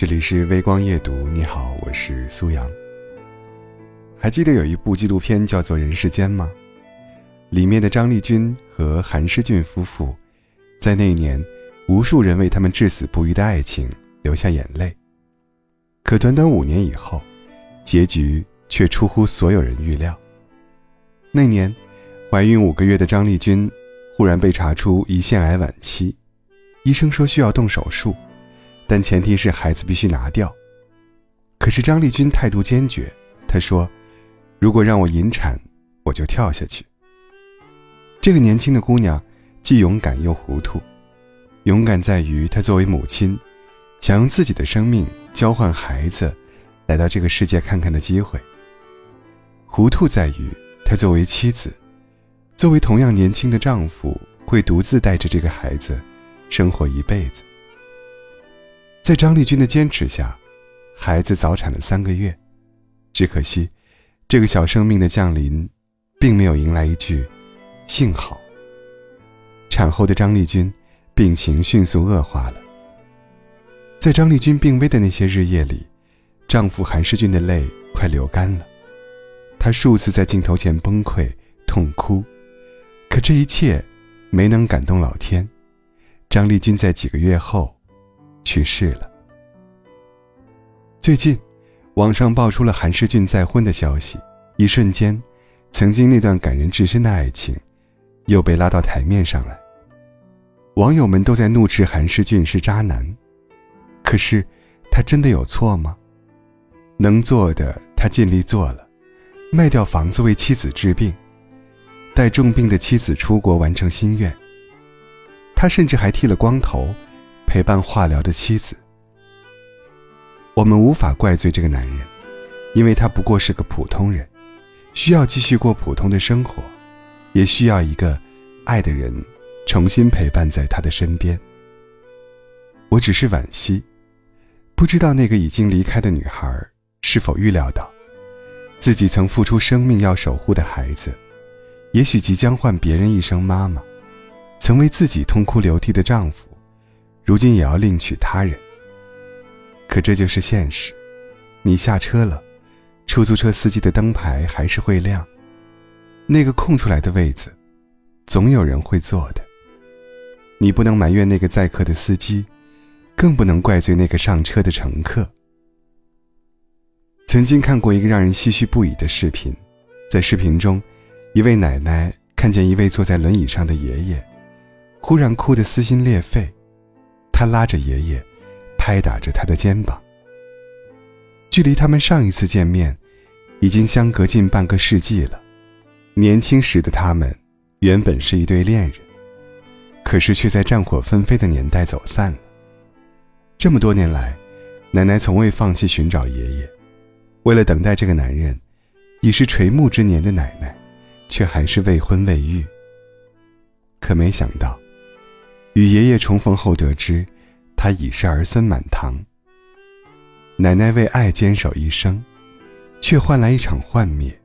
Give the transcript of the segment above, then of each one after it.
这里是微光夜读，你好，我是苏阳。还记得有一部纪录片叫做《人世间》吗？里面的张丽君和韩诗俊夫妇，在那一年，无数人为他们至死不渝的爱情流下眼泪。可短短五年以后，结局却出乎所有人预料。那年，怀孕五个月的张丽君，忽然被查出胰腺癌晚期，医生说需要动手术。但前提是孩子必须拿掉。可是张丽君态度坚决，她说：“如果让我引产，我就跳下去。”这个年轻的姑娘既勇敢又糊涂。勇敢在于她作为母亲，想用自己的生命交换孩子来到这个世界看看的机会。糊涂在于她作为妻子，作为同样年轻的丈夫，会独自带着这个孩子生活一辈子。在张丽君的坚持下，孩子早产了三个月。只可惜，这个小生命的降临，并没有迎来一句“幸好”。产后的张丽君病情迅速恶化了。在张丽君病危的那些日夜里，丈夫韩世俊的泪快流干了。他数次在镜头前崩溃痛哭，可这一切没能感动老天。张丽君在几个月后。去世了。最近，网上爆出了韩世俊再婚的消息，一瞬间，曾经那段感人至深的爱情，又被拉到台面上来。网友们都在怒斥韩世俊是渣男，可是，他真的有错吗？能做的他尽力做了，卖掉房子为妻子治病，带重病的妻子出国完成心愿。他甚至还剃了光头。陪伴化疗的妻子，我们无法怪罪这个男人，因为他不过是个普通人，需要继续过普通的生活，也需要一个爱的人重新陪伴在他的身边。我只是惋惜，不知道那个已经离开的女孩是否预料到，自己曾付出生命要守护的孩子，也许即将换别人一声妈妈，曾为自己痛哭流涕的丈夫。如今也要另娶他人。可这就是现实，你下车了，出租车司机的灯牌还是会亮。那个空出来的位子，总有人会坐的。你不能埋怨那个载客的司机，更不能怪罪那个上车的乘客。曾经看过一个让人唏嘘不已的视频，在视频中，一位奶奶看见一位坐在轮椅上的爷爷，忽然哭得撕心裂肺。他拉着爷爷，拍打着他的肩膀。距离他们上一次见面，已经相隔近半个世纪了。年轻时的他们，原本是一对恋人，可是却在战火纷飞的年代走散了。这么多年来，奶奶从未放弃寻找爷爷，为了等待这个男人，已是垂暮之年的奶奶，却还是未婚未育。可没想到。与爷爷重逢后，得知他已是儿孙满堂。奶奶为爱坚守一生，却换来一场幻灭。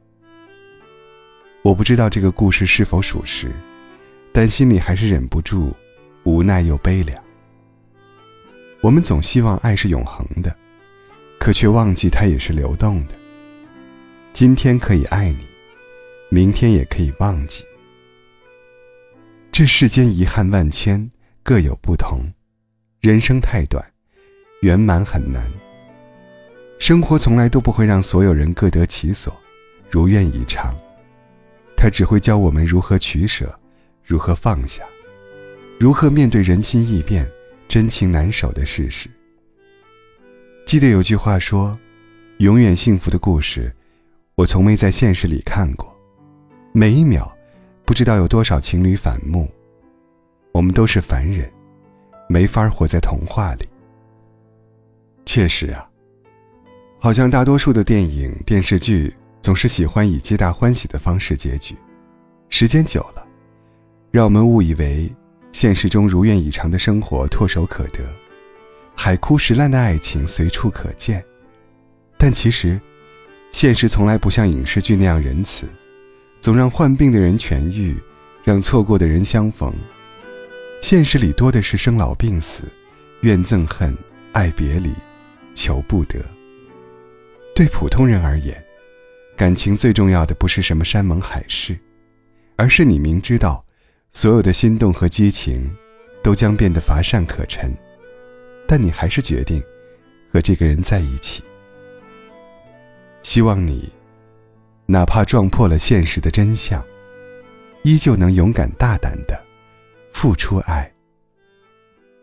我不知道这个故事是否属实，但心里还是忍不住无奈又悲凉。我们总希望爱是永恒的，可却忘记它也是流动的。今天可以爱你，明天也可以忘记。这世间遗憾万千。各有不同，人生太短，圆满很难。生活从来都不会让所有人各得其所，如愿以偿。它只会教我们如何取舍，如何放下，如何面对人心易变、真情难守的事实。记得有句话说：“永远幸福的故事，我从没在现实里看过。每一秒，不知道有多少情侣反目。”我们都是凡人，没法活在童话里。确实啊，好像大多数的电影、电视剧总是喜欢以皆大欢喜的方式结局，时间久了，让我们误以为现实中如愿以偿的生活唾手可得，海枯石烂的爱情随处可见。但其实，现实从来不像影视剧那样仁慈，总让患病的人痊愈，让错过的人相逢。现实里多的是生老病死、怨憎恨、爱别离，求不得。对普通人而言，感情最重要的不是什么山盟海誓，而是你明知道，所有的心动和激情，都将变得乏善可陈，但你还是决定和这个人在一起。希望你，哪怕撞破了现实的真相，依旧能勇敢大胆的付出爱，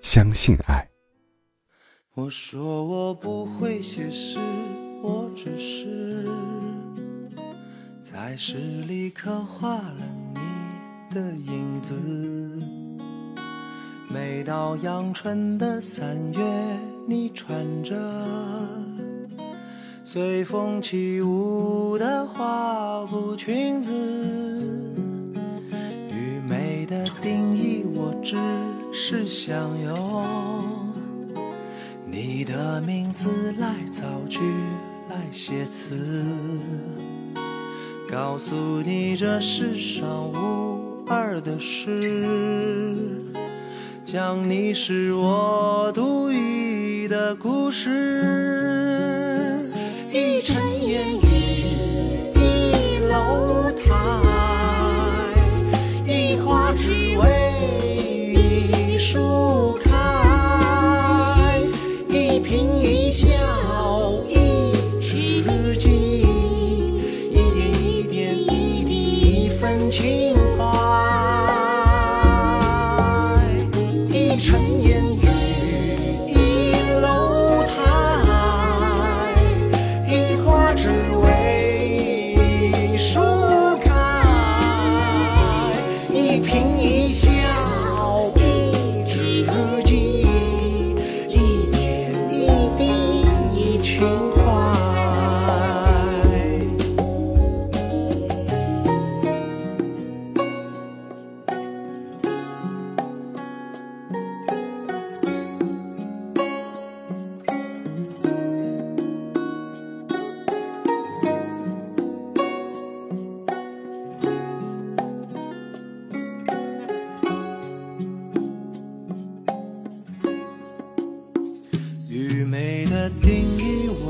相信爱。我说我不会写诗。我只是在诗里刻画了你的影子。每到阳春的三月，你穿着随风起舞的花布裙子。只是想用你的名字来造句。来写词，告诉你这世上无二的事，讲你是我独一的故事。情话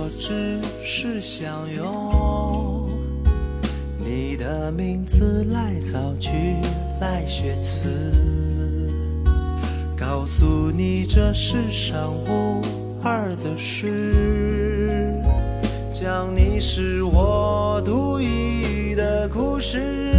我只是想用你的名字来造句，来写词，告诉你这世上无二的事，讲你是我独一的故事，